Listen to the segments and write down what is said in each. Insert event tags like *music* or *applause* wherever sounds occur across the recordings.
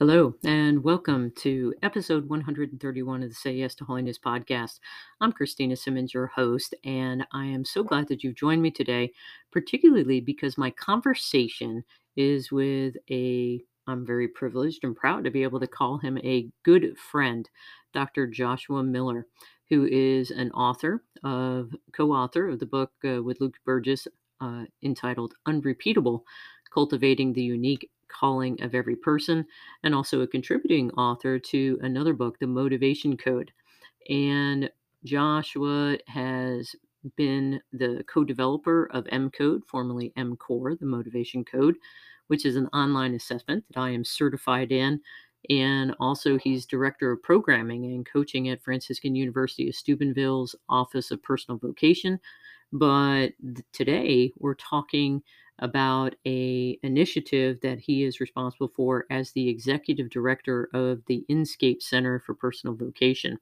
Hello, and welcome to episode 131 of the Say Yes to Holiness podcast. I'm Christina Simmons, your host, and I am so glad that you've joined me today, particularly because my conversation is with a, I'm very privileged and proud to be able to call him a good friend, Dr. Joshua Miller, who is an author of, co author of the book uh, with Luke Burgis uh, entitled Unrepeatable Cultivating the Unique calling of every person, and also a contributing author to another book, The Motivation Code. And Joshua has been the co developer of M Code, formerly M Core, the Motivation Code, which is an online assessment that I am certified in. And also, he's director of programming and coaching at Franciscan University of Steubenville's Office of Personal Vocation. But today, we're talking about a initiative that he is responsible for as the executive director of the Inscape Center for Personal Vocation.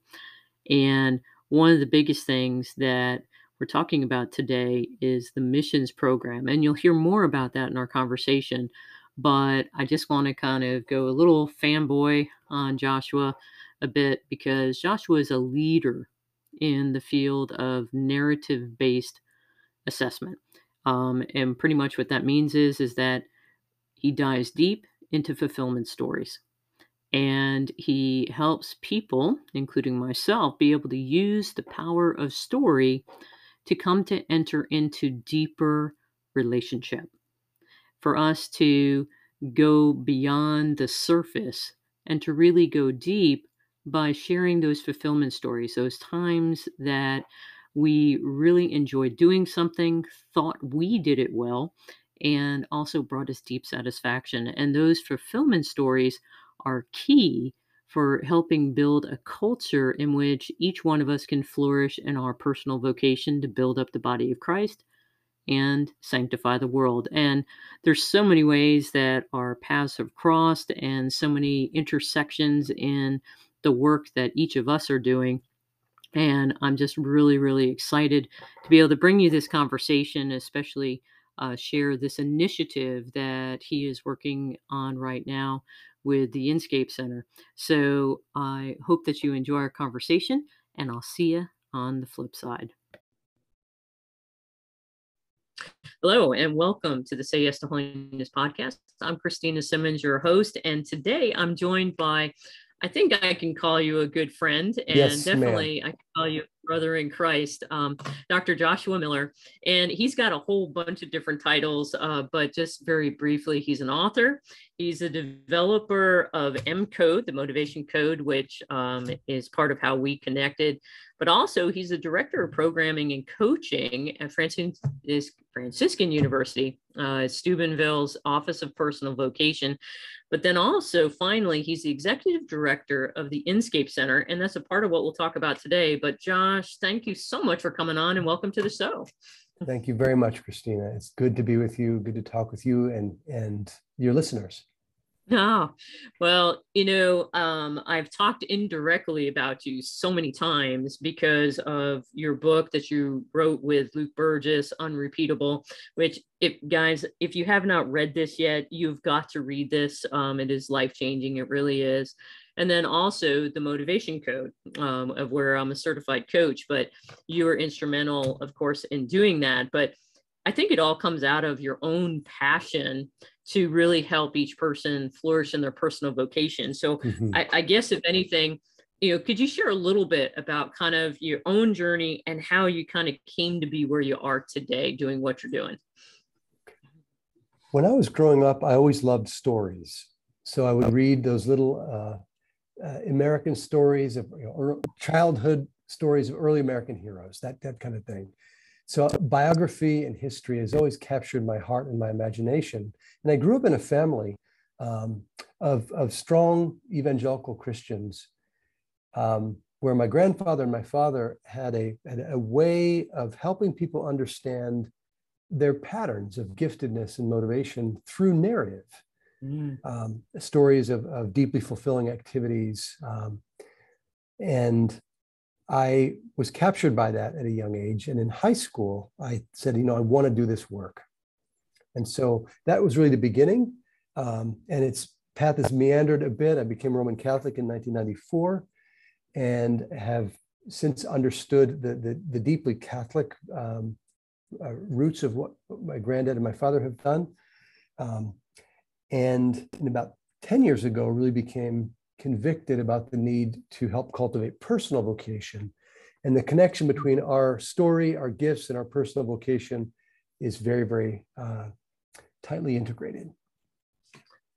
And one of the biggest things that we're talking about today is the missions program. And you'll hear more about that in our conversation. But I just want to kind of go a little fanboy on Joshua a bit because Joshua is a leader in the field of narrative based assessment. Um, and pretty much what that means is is that he dives deep into fulfillment stories. And he helps people including myself be able to use the power of story to come to enter into deeper relationship. For us to go beyond the surface and to really go deep by sharing those fulfillment stories those times that we really enjoyed doing something, thought we did it well, and also brought us deep satisfaction. And those fulfillment stories are key for helping build a culture in which each one of us can flourish in our personal vocation to build up the body of Christ and sanctify the world. And there's so many ways that our paths have crossed and so many intersections in the work that each of us are doing and I'm just really, really excited to be able to bring you this conversation, especially uh, share this initiative that he is working on right now with the Inscape Center. So I hope that you enjoy our conversation, and I'll see you on the flip side. Hello, and welcome to the Say Yes to Holiness podcast. I'm Christina Simmons, your host, and today I'm joined by I think I can call you a good friend, and yes, definitely. I can call you a brother in Christ, um, Dr. Joshua Miller. And he's got a whole bunch of different titles, uh, but just very briefly, he's an author. He's a developer of M Code, the motivation code, which um, is part of how we connected. But also, he's a director of programming and coaching at Francis, Franciscan University, uh, Steubenville's Office of Personal Vocation. But then also, finally, he's the executive director of the Inscape Center, and that's a part of what we'll talk about today. But Josh, thank you so much for coming on and welcome to the show. Thank you very much, Christina. It's good to be with you, good to talk with you and, and your listeners. Oh, well, you know, um, I've talked indirectly about you so many times because of your book that you wrote with Luke Burgis, Unrepeatable, which, if guys, if you have not read this yet, you've got to read this. Um, it is life changing. It really is. And then also the motivation code um, of where I'm a certified coach, but you were instrumental, of course, in doing that. But I think it all comes out of your own passion to really help each person flourish in their personal vocation. So mm-hmm. I, I guess if anything, you know, could you share a little bit about kind of your own journey and how you kind of came to be where you are today doing what you're doing? When I was growing up, I always loved stories. So I would read those little uh, uh, American stories of you know, childhood stories of early American heroes, that, that kind of thing. So biography and history has always captured my heart and my imagination. And I grew up in a family um, of, of strong evangelical Christians um, where my grandfather and my father had a, had a way of helping people understand their patterns of giftedness and motivation through narrative. Mm. Um, stories of, of, deeply fulfilling activities. Um, and I was captured by that at a young age. And in high school, I said, you know, I want to do this work. And so that was really the beginning. Um, and it's path has meandered a bit. I became Roman Catholic in 1994 and have since understood the, the, the deeply Catholic um, uh, roots of what my granddad and my father have done. Um, and about 10 years ago, really became convicted about the need to help cultivate personal vocation. And the connection between our story, our gifts, and our personal vocation is very, very uh, tightly integrated.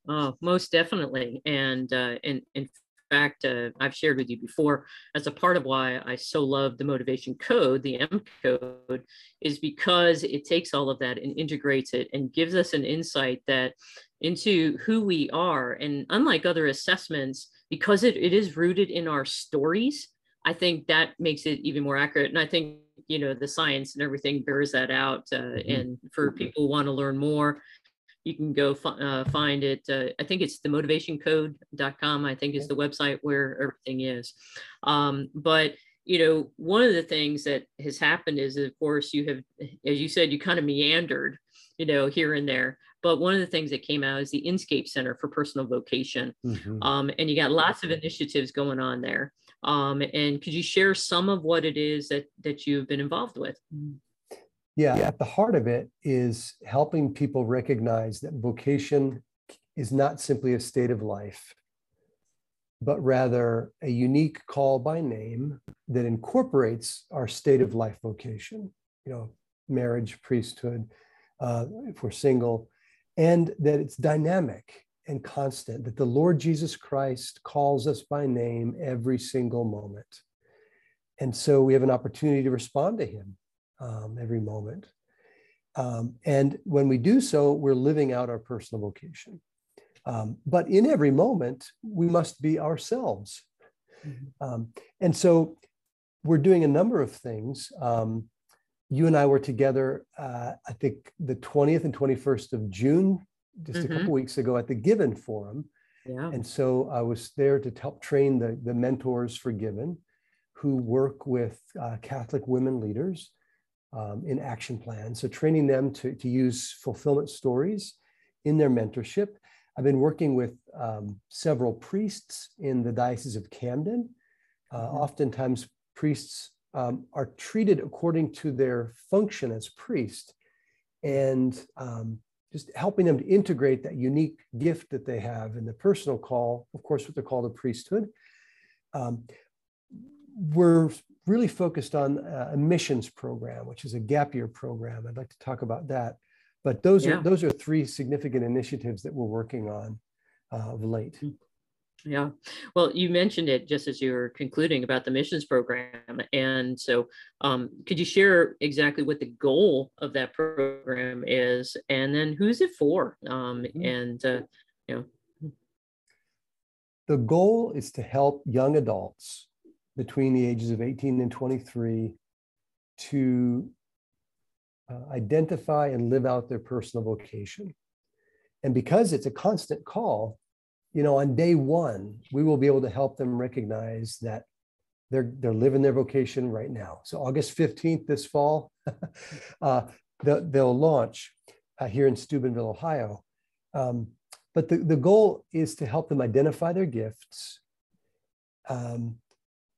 Oh, most definitely. And uh, in, in fact, uh, I've shared with you before, as a part of why I so love the motivation code, the M code, is because it takes all of that and integrates it and gives us an insight that into who we are. And unlike other assessments, because it, it is rooted in our stories, I think that makes it even more accurate. And I think, you know, the science and everything bears that out. Uh, mm-hmm. And for people who want to learn more, you can go uh, find it. Uh, I think it's the motivationcode.com, I think is the website where everything is. Um, but, you know, one of the things that has happened is, of course, you have, as you said, you kind of meandered, you know, here and there. But one of the things that came out is the Inscape Center for Personal Vocation. Mm-hmm. Um, and you got lots of initiatives going on there. Um, and could you share some of what it is that, that you've been involved with? Yeah, at the heart of it is helping people recognize that vocation is not simply a state of life, but rather a unique call by name that incorporates our state of life vocation, you know, marriage, priesthood, uh, if we're single, and that it's dynamic and constant, that the Lord Jesus Christ calls us by name every single moment. And so we have an opportunity to respond to him um, every moment. Um, and when we do so, we're living out our personal vocation. Um, but in every moment, we must be ourselves. Mm-hmm. Um, and so we're doing a number of things. Um, you and I were together, uh, I think the 20th and 21st of June, just mm-hmm. a couple weeks ago at the Given Forum. Yeah. And so I was there to help train the, the mentors for Given who work with uh, Catholic women leaders um, in action plans. So training them to, to use fulfillment stories in their mentorship. I've been working with um, several priests in the Diocese of Camden. Uh, mm-hmm. Oftentimes, priests um, are treated according to their function as priest and um, just helping them to integrate that unique gift that they have in the personal call, of course, what they're called a priesthood. Um, we're really focused on a missions program, which is a gap year program. I'd like to talk about that. But those yeah. are those are three significant initiatives that we're working on uh, of late. Hmm. Yeah. Well, you mentioned it just as you were concluding about the missions program. And so, um, could you share exactly what the goal of that program is and then who's it for? Um, mm-hmm. And, uh, you know, the goal is to help young adults between the ages of 18 and 23 to uh, identify and live out their personal vocation. And because it's a constant call, you know, on day one, we will be able to help them recognize that they're they're living their vocation right now. So August 15th this fall, *laughs* uh, they'll, they'll launch uh, here in Steubenville, Ohio. Um, but the, the goal is to help them identify their gifts um,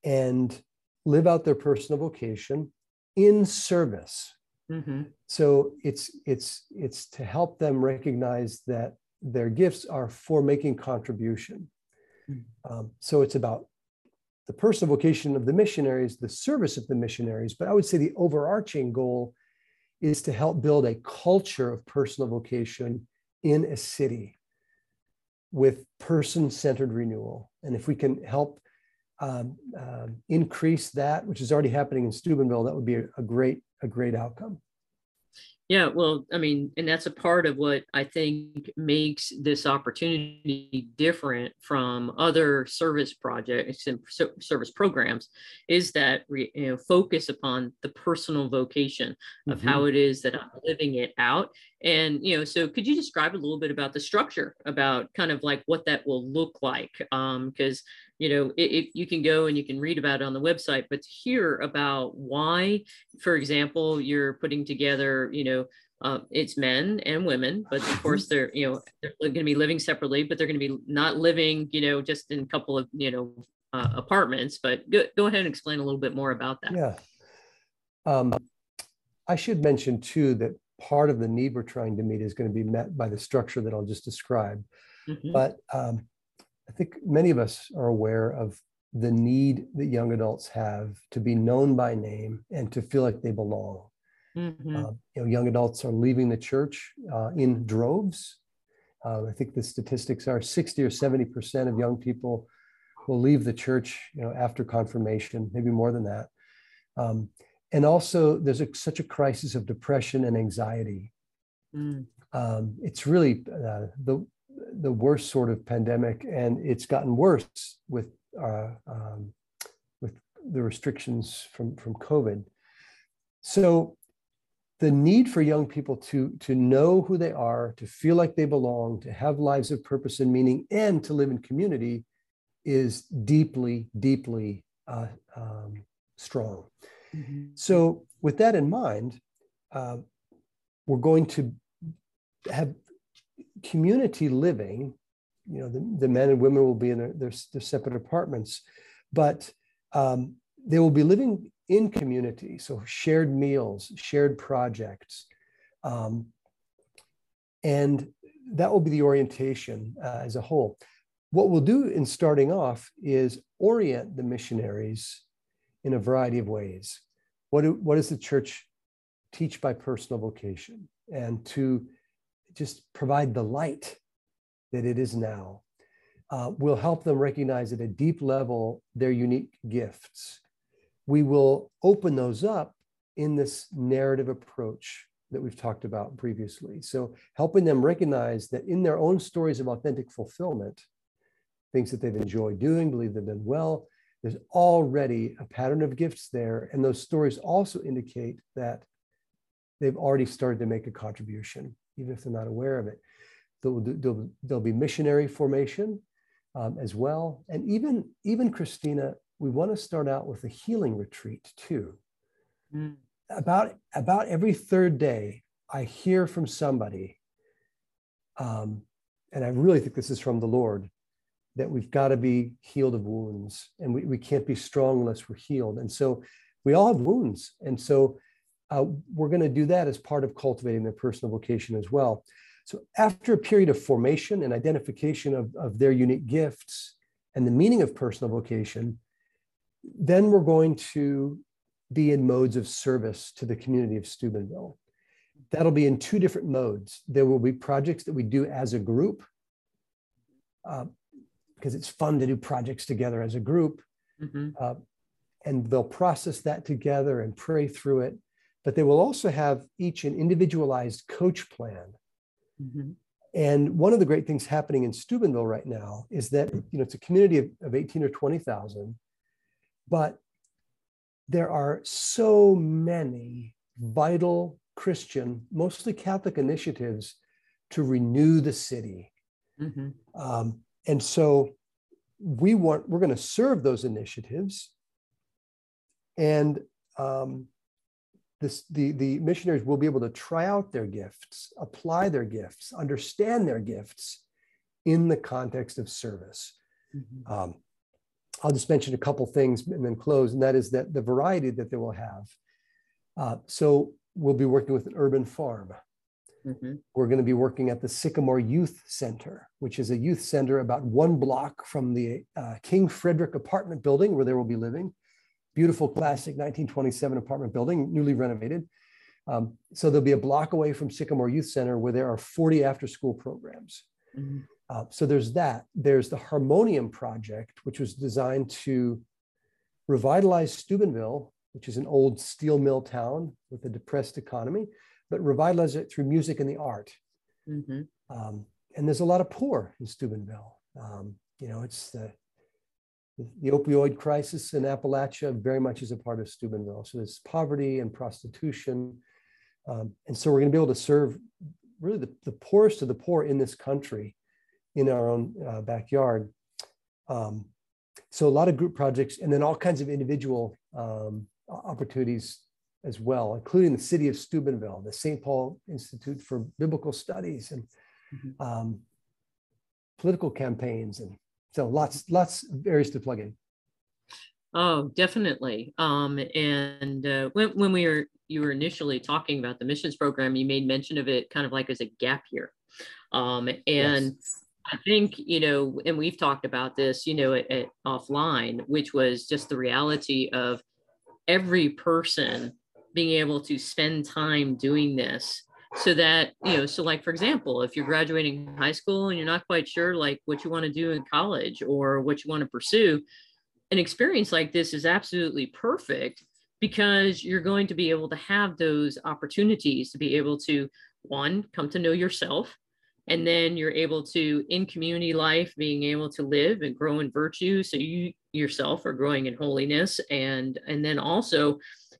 and live out their personal vocation in service. Mm-hmm. So it's it's it's to help them recognize that their gifts are for making contribution. Mm-hmm. Um, so it's about the personal vocation of the missionaries, the service of the missionaries. But I would say the overarching goal is to help build a culture of personal vocation in a city with person centered renewal. And if we can help um, uh, increase that, which is already happening in Steubenville, that would be a, a great a great outcome. Yeah, well, I mean, and that's a part of what I think makes this opportunity different from other service projects and service programs is that you know focus upon the personal vocation of mm-hmm. how it is that I'm living it out. And you know, so could you describe a little bit about the structure, about kind of like what that will look like? Because um, you know if you can go and you can read about it on the website but to hear about why for example you're putting together you know uh, it's men and women, but of course they're you know they're going to be living separately, but they're going to be not living you know just in a couple of you know uh, apartments. But go, go ahead and explain a little bit more about that. Yeah, um, I should mention too that part of the need we're trying to meet is going to be met by the structure that I'll just describe. Mm-hmm. But um, I think many of us are aware of the need that young adults have to be known by name and to feel like they belong. Mm-hmm. Uh, you know, young adults are leaving the church uh, in droves. Uh, I think the statistics are 60 or 70 percent of young people will leave the church, you know, after confirmation, maybe more than that. Um, and also, there's a, such a crisis of depression and anxiety. Mm. Um, it's really uh, the the worst sort of pandemic, and it's gotten worse with uh, um, with the restrictions from from COVID. So the need for young people to to know who they are, to feel like they belong, to have lives of purpose and meaning, and to live in community is deeply, deeply uh, um, strong. Mm-hmm. So, with that in mind, uh, we're going to have community living. You know, the, the men and women will be in their, their, their separate apartments, but um, they will be living in community. So, shared meals, shared projects. Um, and that will be the orientation uh, as a whole. What we'll do in starting off is orient the missionaries in a variety of ways. What, do, what does the church teach by personal vocation? And to just provide the light that it is now. Uh, will help them recognize at a deep level their unique gifts. We will open those up in this narrative approach that we've talked about previously. So, helping them recognize that in their own stories of authentic fulfillment, things that they've enjoyed doing, believe they've done well, there's already a pattern of gifts there. And those stories also indicate that they've already started to make a contribution even if they're not aware of it. There'll, there'll, there'll be missionary formation um, as well. And even, even Christina, we want to start out with a healing retreat too. Mm. About, about every third day, I hear from somebody, um, and I really think this is from the Lord, that we've got to be healed of wounds and we, we can't be strong unless we're healed. And so we all have wounds. And so uh, we're going to do that as part of cultivating their personal vocation as well. So after a period of formation and identification of, of their unique gifts and the meaning of personal vocation, then we're going to be in modes of service to the community of Steubenville. That'll be in two different modes. There will be projects that we do as a group, uh, because it's fun to do projects together as a group. Mm-hmm. Uh, and they'll process that together and pray through it but they will also have each an individualized coach plan. Mm-hmm. And one of the great things happening in Steubenville right now is that you know it's a community of, of 18 or 20,000, but there are so many vital Christian, mostly Catholic initiatives to renew the city. Mm-hmm. Um, and so we want we're going to serve those initiatives and um, this, the, the missionaries will be able to try out their gifts, apply their gifts, understand their gifts in the context of service. Mm-hmm. Um, I'll just mention a couple things and then close, and that is that the variety that they will have. Uh, so we'll be working with an urban farm. Mm-hmm. We're going to be working at the Sycamore Youth Center, which is a youth center about one block from the uh, King Frederick apartment building where they will be living beautiful classic 1927 apartment building, newly renovated. Um, so there'll be a block away from Sycamore Youth Center where there are 40 after school programs. Mm-hmm. Uh, so there's that. There's the Harmonium Project, which was designed to revitalize Steubenville, which is an old steel mill town with a depressed economy, but revitalize it through music and the art. Mm-hmm. Um, and there's a lot of poor in Steubenville. Um, you know, it's the the opioid crisis in Appalachia very much is a part of Steubenville. So there's poverty and prostitution. Um, and so we're going to be able to serve really the, the poorest of the poor in this country in our own uh, backyard. Um, so a lot of group projects and then all kinds of individual um, opportunities as well, including the city of Steubenville, the St. Paul Institute for Biblical Studies, and mm-hmm. um, political campaigns, and so lots lots of areas to plug in. Oh, definitely. Um, and uh, when when we were you were initially talking about the missions program, you made mention of it kind of like as a gap year. Um, and yes. I think, you know, and we've talked about this, you know, at, at offline, which was just the reality of every person being able to spend time doing this so that you know so like for example if you're graduating high school and you're not quite sure like what you want to do in college or what you want to pursue an experience like this is absolutely perfect because you're going to be able to have those opportunities to be able to one come to know yourself and then you're able to in community life being able to live and grow in virtue so you yourself are growing in holiness and and then also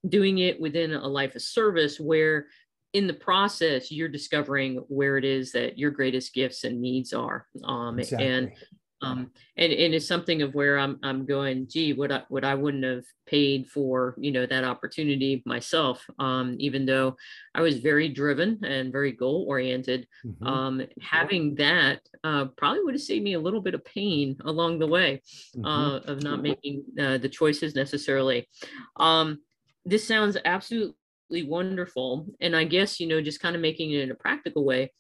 doing it within a life of service where in the process you're discovering where it is that your greatest gifts and needs are um, exactly. and um, and, and it's something of where I'm, I'm going, gee, what I, what I wouldn't have paid for, you know, that opportunity myself, um, even though I was very driven and very goal oriented, mm-hmm. um, having that uh, probably would have saved me a little bit of pain along the way mm-hmm. uh, of not making uh, the choices necessarily. Um, this sounds absolutely wonderful. And I guess, you know, just kind of making it in a practical way.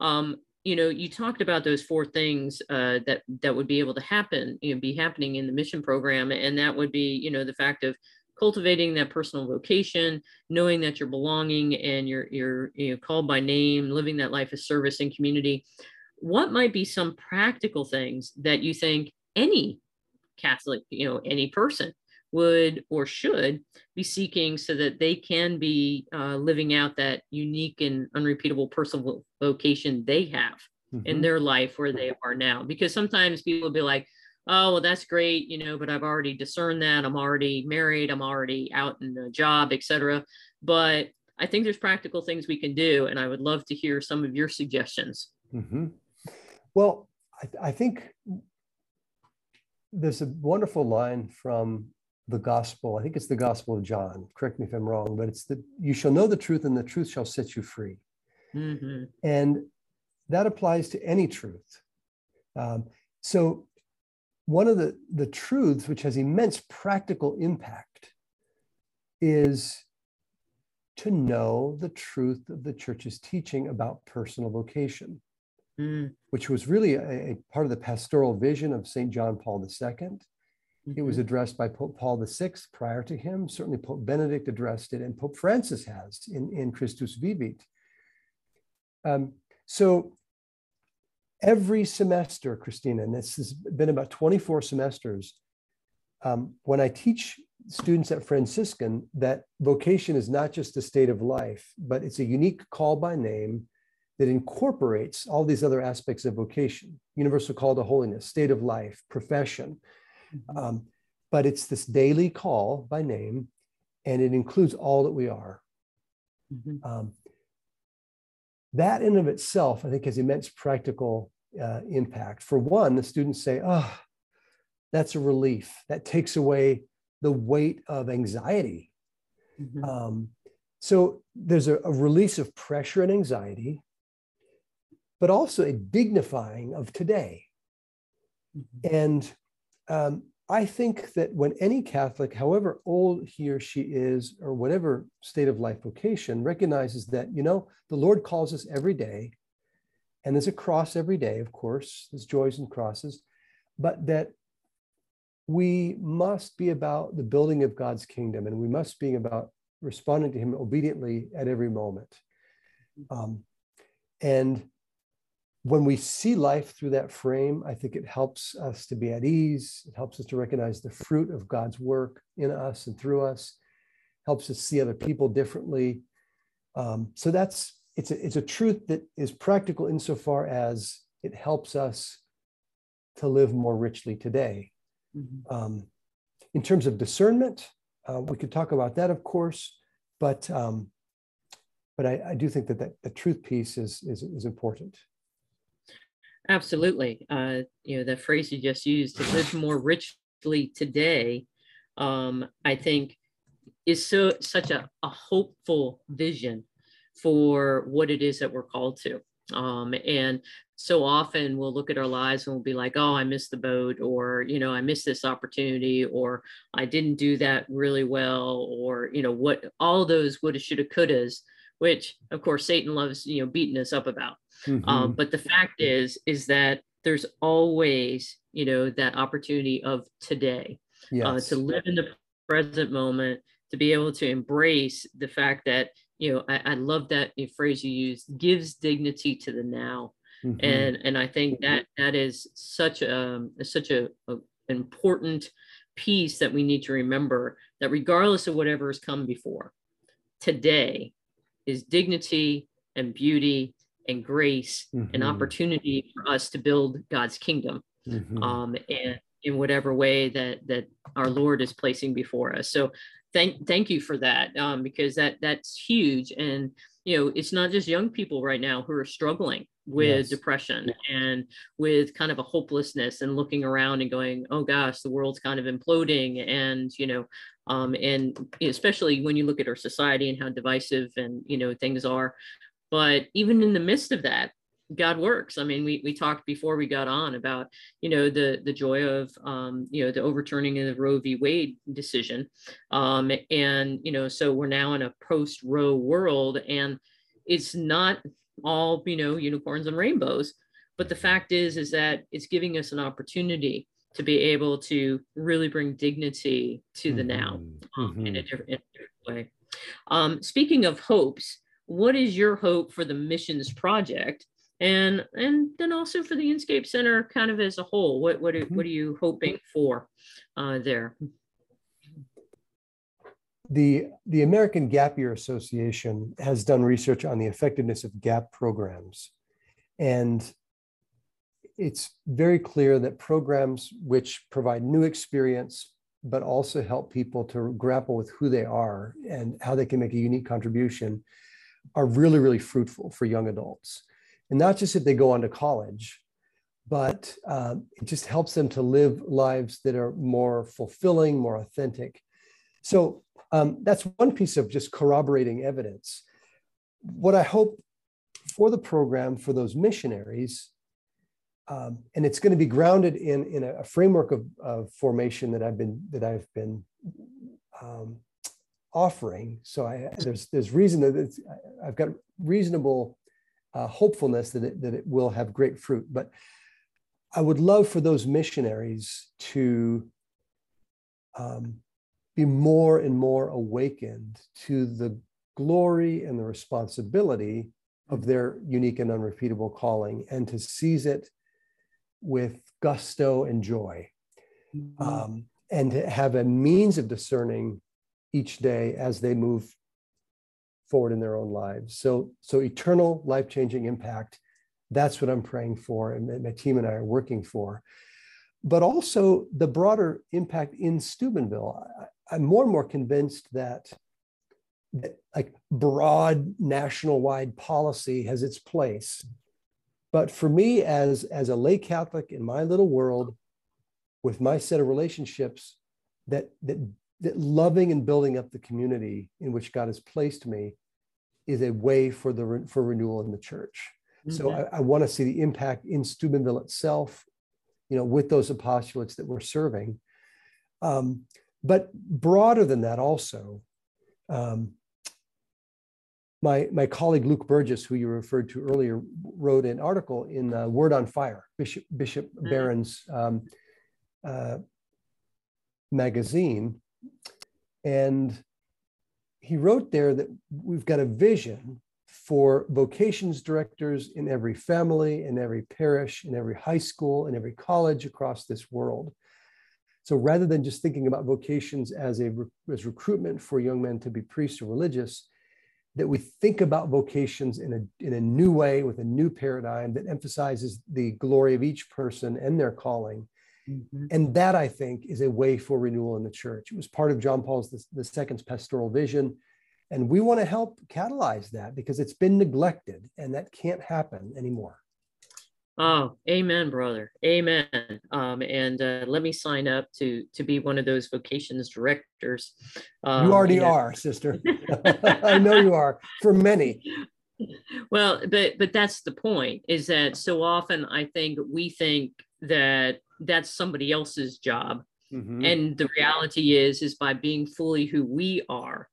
Um, you know, you talked about those four things uh, that that would be able to happen, you know, be happening in the mission program, and that would be, you know, the fact of cultivating that personal vocation, knowing that you're belonging and you're you're you know, called by name, living that life of service and community. What might be some practical things that you think any Catholic, you know, any person would or should be seeking so that they can be uh, living out that unique and unrepeatable personal vocation they have mm-hmm. in their life where they are now. Because sometimes people will be like, oh, well, that's great, you know, but I've already discerned that. I'm already married. I'm already out in a job, etc. But I think there's practical things we can do. And I would love to hear some of your suggestions. Mm-hmm. Well, I, I think there's a wonderful line from the gospel. I think it's the gospel of John. Correct me if I'm wrong, but it's that you shall know the truth and the truth shall set you free. Mm-hmm. And that applies to any truth. Um, so, one of the, the truths which has immense practical impact is to know the truth of the church's teaching about personal vocation, mm. which was really a, a, part of the pastoral vision of St. John Paul II it was mm-hmm. addressed by Pope Paul VI prior to him. Certainly, Pope Benedict addressed it, and Pope Francis has in, in Christus Vivit. Um, so, every semester, Christina, and this has been about 24 semesters, um, when I teach students at Franciscan that vocation is not just a state of life, but it's a unique call by name that incorporates all these other aspects of vocation universal call to holiness, state of life, profession Mm-hmm. Um, but it's this daily call by name, and it includes all that we are. Mm-hmm. Um, that in of itself, I think, has immense practical uh, impact. For one, the students say, "Oh, that's a relief. That takes away the weight of anxiety." Mm-hmm. Um, so there's a, a release of pressure and anxiety, but also a dignifying of today. Mm-hmm. And um, I think that when any Catholic, however old he or she is, or whatever state of life vocation, recognizes that, you know, the Lord calls us every day, and there's a cross every day, of course, there's joys and crosses, but that we must be about the building of God's kingdom, and we must be about responding to Him obediently at every moment. Um, and when we see life through that frame, I think it helps us to be at ease. It helps us to recognize the fruit of God's work in us and through us. Helps us see other people differently. Um, so that's it's a, it's a truth that is practical insofar as it helps us to live more richly today. Mm-hmm. Um, in terms of discernment, uh, we could talk about that, of course, but um, but I, I, do think that, that the truth piece is, is, is important. Absolutely. Uh, you know, the phrase you just used to live more richly today. Um, I think is so such a, a hopeful vision for what it is that we're called to. Um, and so often we'll look at our lives and we'll be like, oh, I missed the boat, or, you know, I missed this opportunity, or I didn't do that really well, or, you know, what all those woulda, shoulda, couldas, which of course Satan loves, you know, beating us up about. Mm-hmm. Um, but the fact is, is that there's always, you know, that opportunity of today yes. uh, to live in the present moment, to be able to embrace the fact that you know I, I love that phrase you used gives dignity to the now mm-hmm. and and I think that that is such a such a, a important piece that we need to remember that regardless of whatever has come before today is dignity and beauty and grace mm-hmm. and opportunity for us to build God's kingdom mm-hmm. um, and in whatever way that that our Lord is placing before us. So thank thank you for that um, because that that's huge and you know it's not just young people right now who are struggling with yes. depression and with kind of a hopelessness and looking around and going oh gosh the world's kind of imploding and you know um, and especially when you look at our society and how divisive and you know things are but even in the midst of that God works. I mean, we we talked before we got on about you know the the joy of um, you know the overturning of the Roe v. Wade decision, um, and you know so we're now in a post Roe world, and it's not all you know unicorns and rainbows, but the fact is is that it's giving us an opportunity to be able to really bring dignity to the now mm-hmm. um, in, a mm-hmm. different, in, a different, way. Um, speaking of hopes, what is your hope for the missions project? and and then also for the Inscape Center kind of as a whole. What what are, mm-hmm. what are you hoping for uh, there? The the American Gap Year Association has done research on the effectiveness of gap programs, and it's very clear that programs which provide new experience but also help people to grapple with who they are and how they can make a unique contribution are really really fruitful for young adults and not just if they go on to college, but um, it just helps them to live lives that are more fulfilling, more authentic. So um, that's one piece of just corroborating evidence. What I hope for the program for those missionaries, um, and it's going to be grounded in, in a, framework of, of, formation that I've been that I've been um, offering. So I, there's there's reason that I've got reasonable uh, hopefulness that it, that it will have great fruit. But I would love for those missionaries to um, be more and more awakened to the glory and the responsibility of their unique and unrepeatable calling and to seize it with gusto and joy. Mm-hmm. Um, and to have a means of discerning each day as they move forward in their own lives. So, so eternal life changing impact. That's what I'm praying for, and my team and I are working for. But also the broader impact in Steubenville. I, am more and more convinced that, that like broad national wide policy has its place. But for me, as, as a lay Catholic in my little world, with my set of relationships, that, that that loving and building up the community in which God has placed me is a way for the for renewal in the church. Mm-hmm. So I, I want to see the impact in Steubenville itself, you know, with those apostolates that we're serving. Um, but broader than that, also, um, my my colleague Luke Burgis, who you referred to earlier, wrote an article in uh, Word on Fire, Bishop Bishop mm-hmm. Barron's um, uh, magazine, and he wrote there that we've got a vision for vocations directors in every family, in every parish, in every high school, in every college across this world. So rather than just thinking about vocations as a as recruitment for young men to be priests or religious, that we think about vocations in a, in a new way with a new paradigm that emphasizes the glory of each person and their calling Mm-hmm. And that, I think, is a way for renewal in the church. It was part of John Paul's the, the second's pastoral vision. And we want to help catalyze that because it's been neglected and that can't happen anymore. Oh, amen, brother. Amen. Um, and uh, let me sign up to to be one of those vocations directors. Um, you already you know. are, sister. *laughs* *laughs* I know you are for many. Well, but but that's the point. Is that so often I think we think that that's somebody else's job, mm-hmm. and the reality is is by being fully who we are,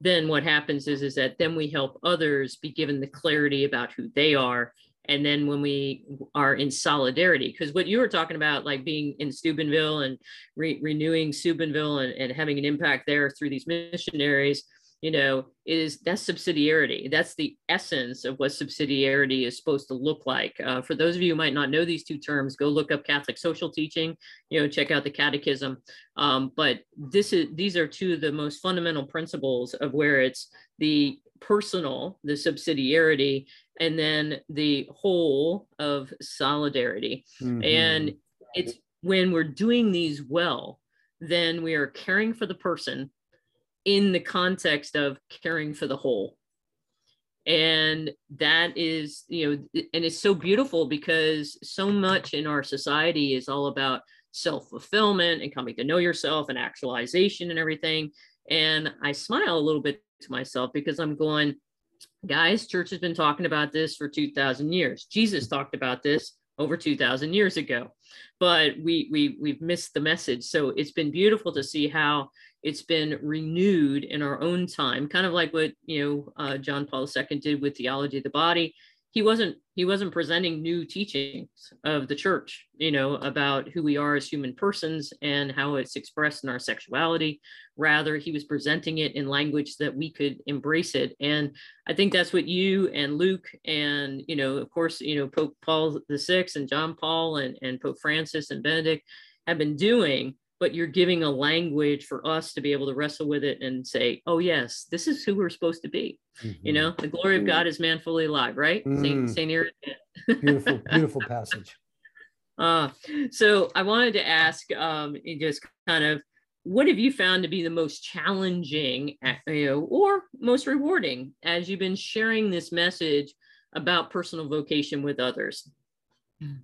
then what happens is is that then we help others be given the clarity about who they are and then when we are in solidarity because what you were talking about like being in steubenville and re- renewing steubenville and, and having an impact there through these missionaries you know is that's subsidiarity. That's the essence of what subsidiarity is supposed to look like. Uh, for those of you who might not know these two terms go look up catholic social teaching you know check out the catechism. Um, but this is these are two of the most fundamental principles of where it's the personal the subsidiarity and then the whole of solidarity. Mm-hmm. and it's when we're doing these well then we are caring for the person in the context of caring for the whole. And that is you know and it's so beautiful because so much in our society is all about self-fulfillment and coming to know yourself and actualization and everything. And i smile a little bit to myself because i'm going guys church has been talking about this for 2000 years. Jesus talked about this over 2000 years ago. But we we we've missed the message. So it's been beautiful to see how it's been renewed in our own time kind of like what you know uh, john paul ii did with theology of the body. He wasn't he wasn't presenting new teachings of the church you know about who we are as human persons and how it's expressed in our sexuality. Rather he was presenting it in language that we could embrace it. And i think that's what you and luke and you know of course you know pope paul the sixth and john paul and, and pope francis and benedict have been doing but you're giving a language for us to be able to wrestle with it and say, oh, yes, this is who we're supposed to be. Mm-hmm. You know, the glory of God is man fully alive, right? Mm. Saint, Saint beautiful, *laughs* beautiful passage. Uh, so I wanted to ask um, just kind of what have you found to be the most challenging you know, or most rewarding as you've been sharing this message about personal vocation with others? Mm.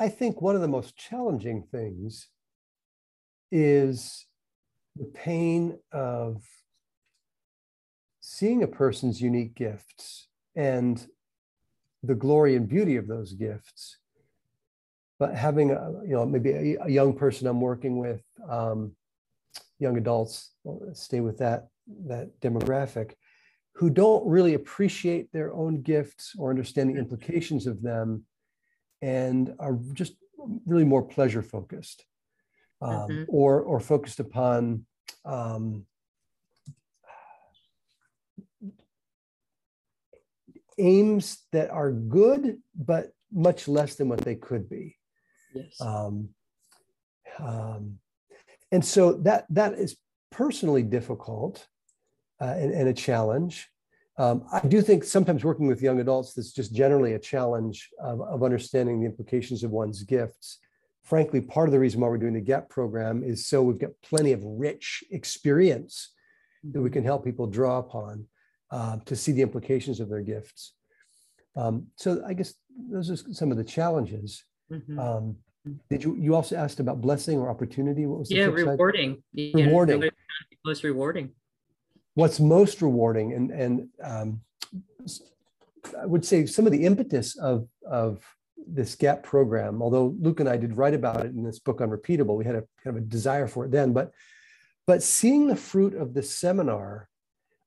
I think one of the most challenging things is the pain of seeing a person's unique gifts and the glory and beauty of those gifts. But having a you know maybe a, a young person i'm working with um, young adults stay with that that demographic who don't really appreciate their own gifts or understand the implications of them and are just really more pleasure focused um, mm-hmm. or or focused upon um, aims that are good but much less than what they could be. Yes. Um, um, and so that that is personally difficult uh, and, and, a challenge um, I do think sometimes working with young adults, that's just generally a challenge of, of, understanding the implications of one's gifts. Frankly, part of the reason why we're doing the GEP program is so we've got plenty of rich experience that we can help people draw upon uh, to see the implications of their gifts. Um, so I guess those are some of the challenges. Mm-hmm. Um, did you you also asked about blessing or opportunity? What was the yeah rewarding? Yeah, rewarding. Most rewarding what's most rewarding and and um, I would say some of the impetus of of this GAP program, although Luke and I did write about it in this book Unrepeatable, we had a kind of a desire for it then, but but seeing the fruit of this seminar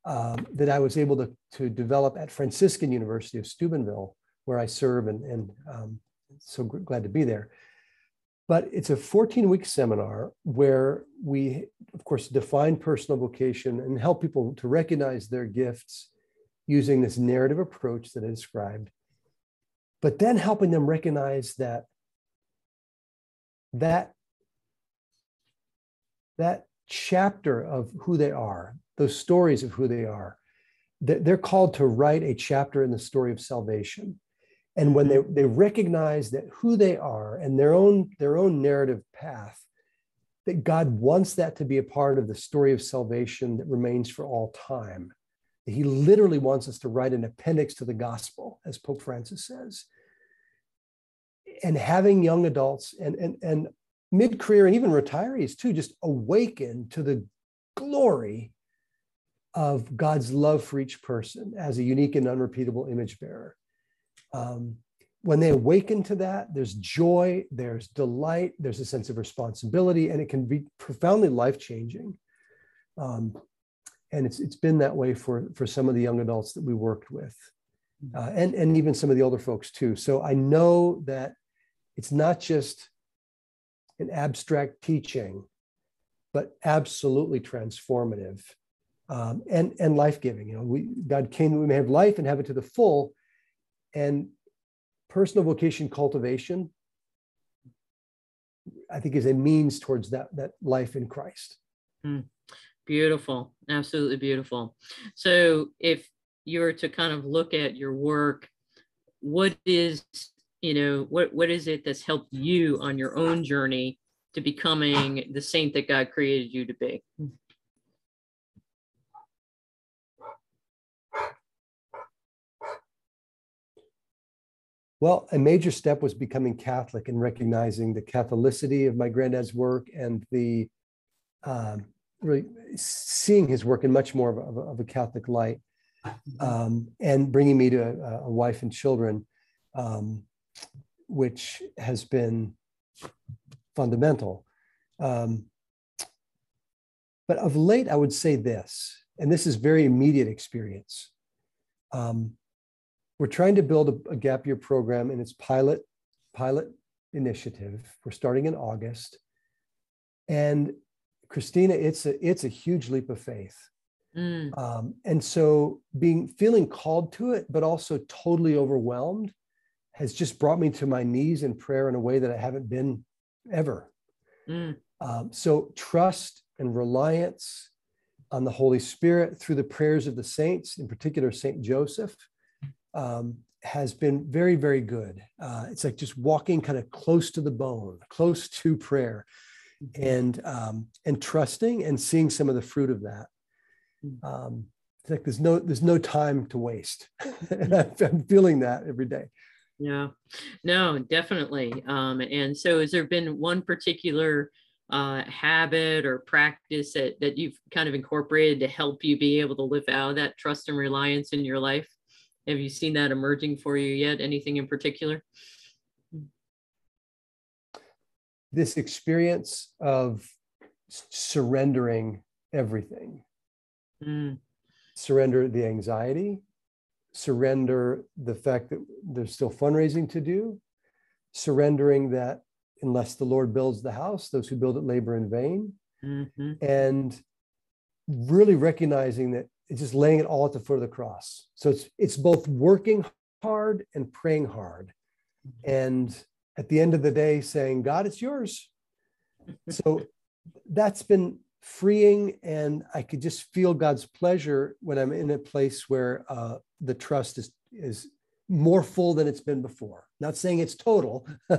um, that I was able to, to develop at Franciscan University of Steubenville, where I serve and, and um, so glad to be there, but it's a 14 week seminar where we, of course, define personal vocation and help people to recognize their gifts using this narrative approach that I described, but then helping them recognize that that that chapter of who they are, those stories of who they are, that they're called to write a chapter in the story of salvation and when they, mm-hmm. they recognize that who they are and their own their own narrative path that god wants that to be a part of the story of salvation that remains for all time that He literally wants us to write an appendix to the gospel, as Pope Francis says. And having young adults and, and, and mid career and even retirees too just awaken to the glory of God's love for each person as a unique and unrepeatable image bearer. Um, when they awaken to that, there's joy, there's delight, there's a sense of responsibility, and it can be profoundly life changing. Um, and it's it's been that way for for some of the young adults that we worked with, uh, and and even some of the older folks too. So I know that it's not just an abstract teaching, but absolutely transformative um, and and life giving. You know, we God came that we may have life and have it to the full, and personal vocation cultivation, I think, is a means towards that that life in Christ. Mm, beautiful, absolutely beautiful. So, if you were to kind of look at your work, what is you know what what is it that's helped you on your own journey to becoming the saint that God created you to be? Well, a major step was becoming Catholic and recognizing the Catholicity of my granddad's work and the um, really seeing his work in much more of a, of a Catholic light, um, and bringing me to a, a wife and children, um, which has been fundamental. Um, but of late, I would say this, and this is very immediate experience. Um, we're trying to build a, a gap year program in its pilot pilot initiative. We're starting in August, and Christina, it's a it's a huge leap of faith. Mm. Um, and so being feeling called to it, but also totally overwhelmed, has just brought me to my knees in prayer in a way that I haven't been ever. Mm. Um, so trust and reliance on the Holy Spirit through the prayers of the saints, in particular Saint Joseph, um, has been very, very good. Uh, it's like just walking kind of close to the bone, close to prayer, mm-hmm. and um, and trusting and seeing some of the fruit of that. Mm. Um, it's like there's no there's no time to waste, and *laughs* *laughs* I'm feeling that every day. Yeah, no, definitely. Um, and so, has there been one particular uh, habit or practice that that you've kind of incorporated to help you be able to live out that trust and reliance in your life? Have you seen that emerging for you yet? Anything in particular? This experience of surrendering everything. Mm. Surrender the anxiety, surrender the fact that there's still fundraising to do, surrendering that unless the Lord builds the house, those who build it labor in vain. Mm-hmm. And really recognizing that it's just laying it all at the foot of the cross. So it's it's both working hard and praying hard. And at the end of the day, saying, God, it's yours. *laughs* so that's been freeing. And I could just feel God's pleasure when I'm in a place where uh, the trust is, is more full than it's been before. Not saying it's total. *laughs*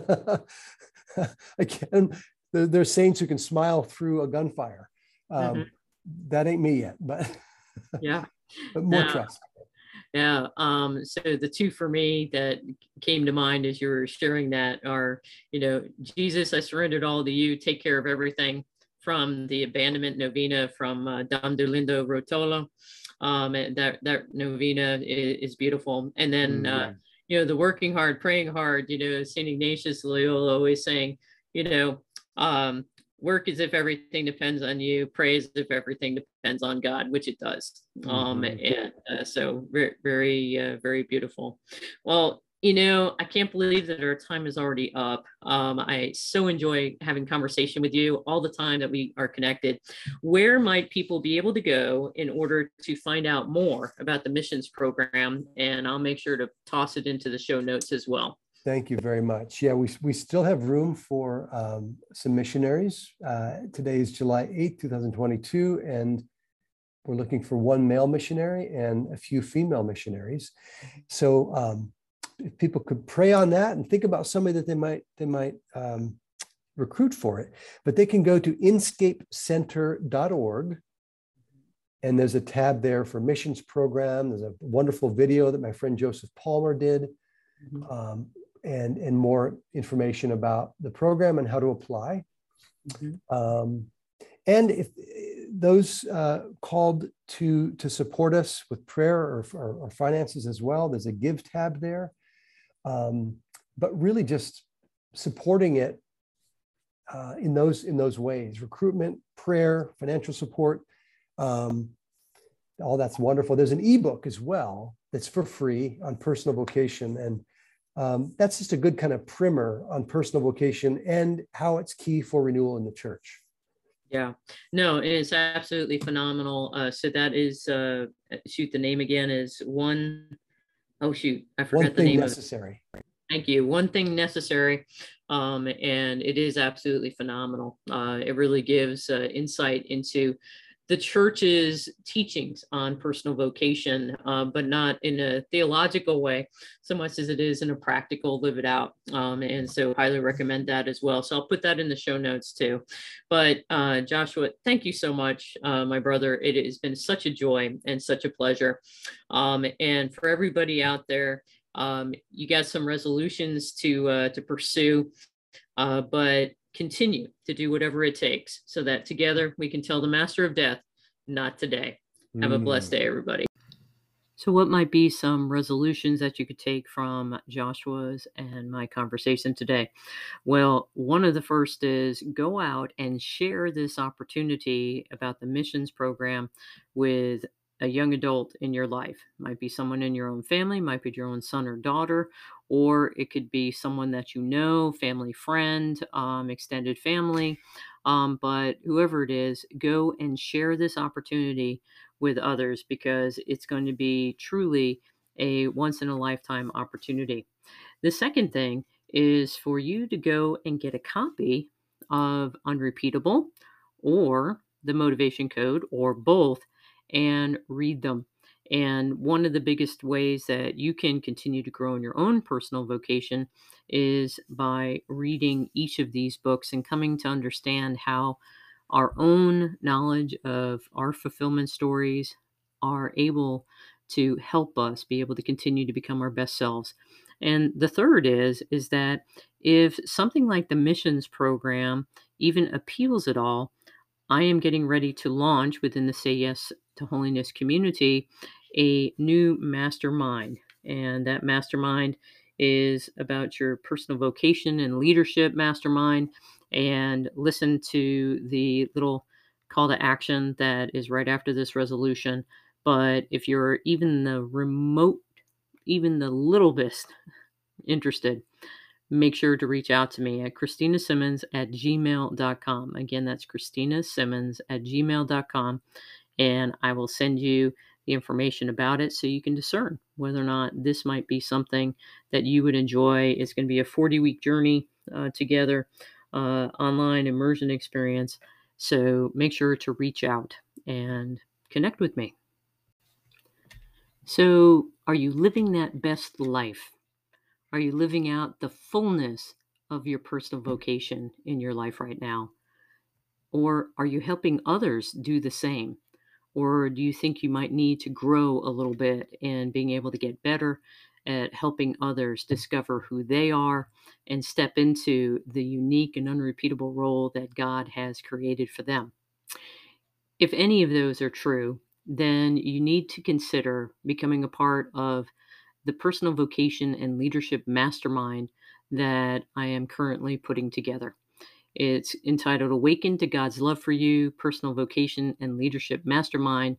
Again, there, there's saints who can smile through a gunfire. Um, mm-hmm. That ain't me yet, but *laughs* yeah. *laughs* but more trust. Yeah. Um, so the two for me that came to mind as you were sharing that are, you know, Jesus, I surrendered all to you, take care of everything from the abandonment novena from uh, Dom Dolindo Ruotolo. Um, and that, that novena is, is beautiful. And then, mm-hmm. uh, you know, the working hard, praying hard, you know, St. Ignatius Loyola always saying, you know, um, work as if everything depends on you praise if everything depends on god which it does. Um, mm-hmm. um and uh, so very very uh, very beautiful. Well you know i can't believe that our time is already up. Um, i so enjoy having conversation with you all the time that we are connected. Where might people be able to go in order to find out more about the missions program? And i'll make sure to toss it into the show notes as well Thank you very much. Yeah, we, we still have room for um, some missionaries. Uh, today is July 8th, 2022, and we're looking for one male missionary and a few female missionaries. So um, if people could pray on that and think about somebody that they might they might um, recruit for it, but they can go to inscapecenter.org and there's a tab there for missions program. There's a wonderful video that my friend Joseph Palmer did, mm-hmm. um, and and more information about the program and how to apply. Mm-hmm. Um, and if those uh, called to to support us with prayer or, or, or, finances as well, there's a give tab there. Um, but really, just supporting it uh, in those in those ways: recruitment, prayer, financial support. Um, all that's wonderful. There's an ebook as well that's for free on personal vocation, and um, that's just a good kind of primer on personal vocation and how it's key for renewal in the church. Yeah, no, it's absolutely phenomenal. Uh, so that is uh, shoot. The name again is one. Oh shoot, I forgot one the name necessary. Thank you. One thing necessary, um, and it is absolutely phenomenal. Uh, it really gives uh, insight into the church's teachings on personal vocation, uh, but not in a theological way so much as it is in a practical live it out. Um, and so, highly recommend that as well. So, I'll put that in the show notes too. But, uh, Joshua, thank you so much, uh, my brother. It has been such a joy and such a pleasure. Um, and for everybody out there, um, you got some resolutions to uh, to pursue, uh, but continue to do whatever it takes so that together we can tell the master of death, not today. Have mm. a blessed mm. day, everybody. So, what might be some resolutions that you could take from Joshua's and my conversation today? Well, one of the first is go out and share this opportunity about the missions program with a young adult in your life. Might be someone in your own family, might be your own son or daughter, or it could be someone that you know, family friend, um, extended family. Um, but whoever it is, go and share this opportunity with others because it's going to be truly a once in a lifetime opportunity. The second thing is for you to go and get a copy of Unrepeatable or the Motivation Code or both and read them. And one of the biggest ways that you can continue to grow in your own personal vocation is by reading each of these books and coming to understand how our own knowledge of our fulfillment stories are able to help us be able to continue to become our best selves. And the third is is that if something like the missions program even appeals at all, I am getting ready to launch within the Say Yes to Holiness community a new mastermind. And that mastermind is about your personal vocation and leadership mastermind. And listen to the little call to action that is right after this resolution. But if you're even the remote, even the little bit interested, make sure to reach out to me at Christina Simmons at gmail.com. Again, that's Christina Simmons at gmail.com. And I will send you the information about it so you can discern whether or not this might be something that you would enjoy. It's going to be a 40 week journey uh, together, uh, online immersion experience. So make sure to reach out and connect with me. So, are you living that best life? Are you living out the fullness of your personal mm. vocation in your life right now? Or are you helping others do the same? Or do you think you might need to grow a little bit and being able to get better at helping others discover who they are and step into the unique and unrepeatable role that God has created for them? If any of those are true, then you need to consider becoming a part of the personal vocation and leadership mastermind that I am currently putting together. It's entitled Awaken to God's Love for You Personal Vocation and Leadership Mastermind.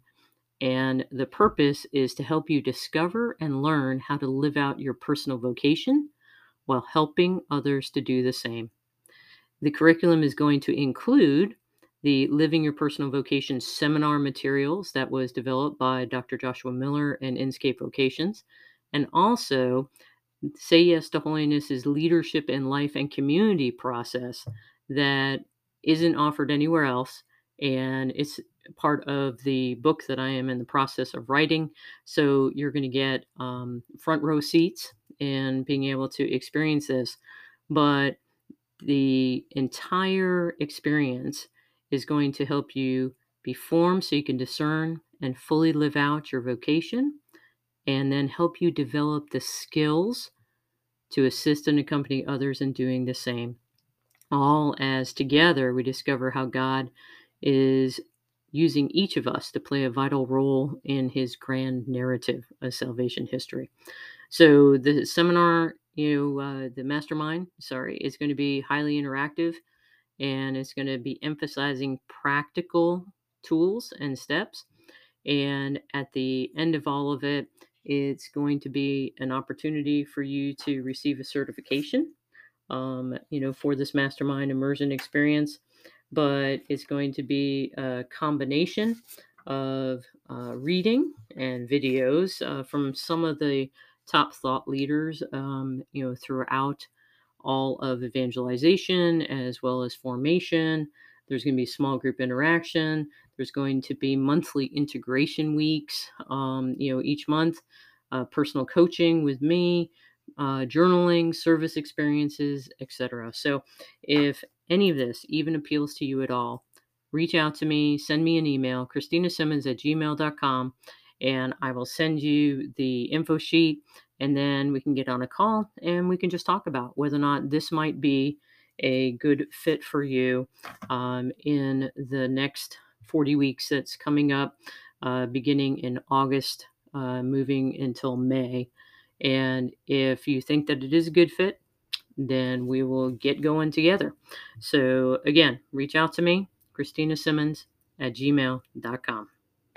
And the purpose is to help you discover and learn how to live out your personal vocation while helping others to do the same. The curriculum is going to include the Living Your Personal Vocation seminar materials that was developed by Dr. Joshua Miller and Inscape Vocations and also say yes to holiness is leadership in life and community process that isn't offered anywhere else and it's part of the book that i am in the process of writing. So you're going to get um, front row seats and being able to experience this but the entire experience is going to help you be formed so you can discern and fully live out your vocation, and then help you develop the skills to assist and accompany others in doing the same. All as together we discover how God is using each of us to play a vital role in his grand narrative of salvation history. So the seminar, you know, uh, the mastermind, sorry, is going to be highly interactive and it's going to be emphasizing practical tools and steps. And at the end of all of it, it's going to be an opportunity for you to receive a certification, um, you know, for this mastermind immersion experience. But it's going to be a combination of uh, reading and videos uh, from some of the top thought leaders, um, you know, throughout all of evangelization as well as formation. There's going to be small group interaction. There's going to be monthly integration weeks, um, you know, each month, uh, personal coaching with me, uh, journaling, service experiences, etc. So, if any of this even appeals to you at all, reach out to me, send me an email, christinasimmons at gmail.com, and I will send you the info sheet and then we can get on a call and we can just talk about whether or not this might be a good fit for you um, in the next 40 weeks that's coming up, uh, beginning in August, uh, moving until May. And if you think that it is a good fit, then we will get going together. So, again, reach out to me, Christina Simmons at gmail.com.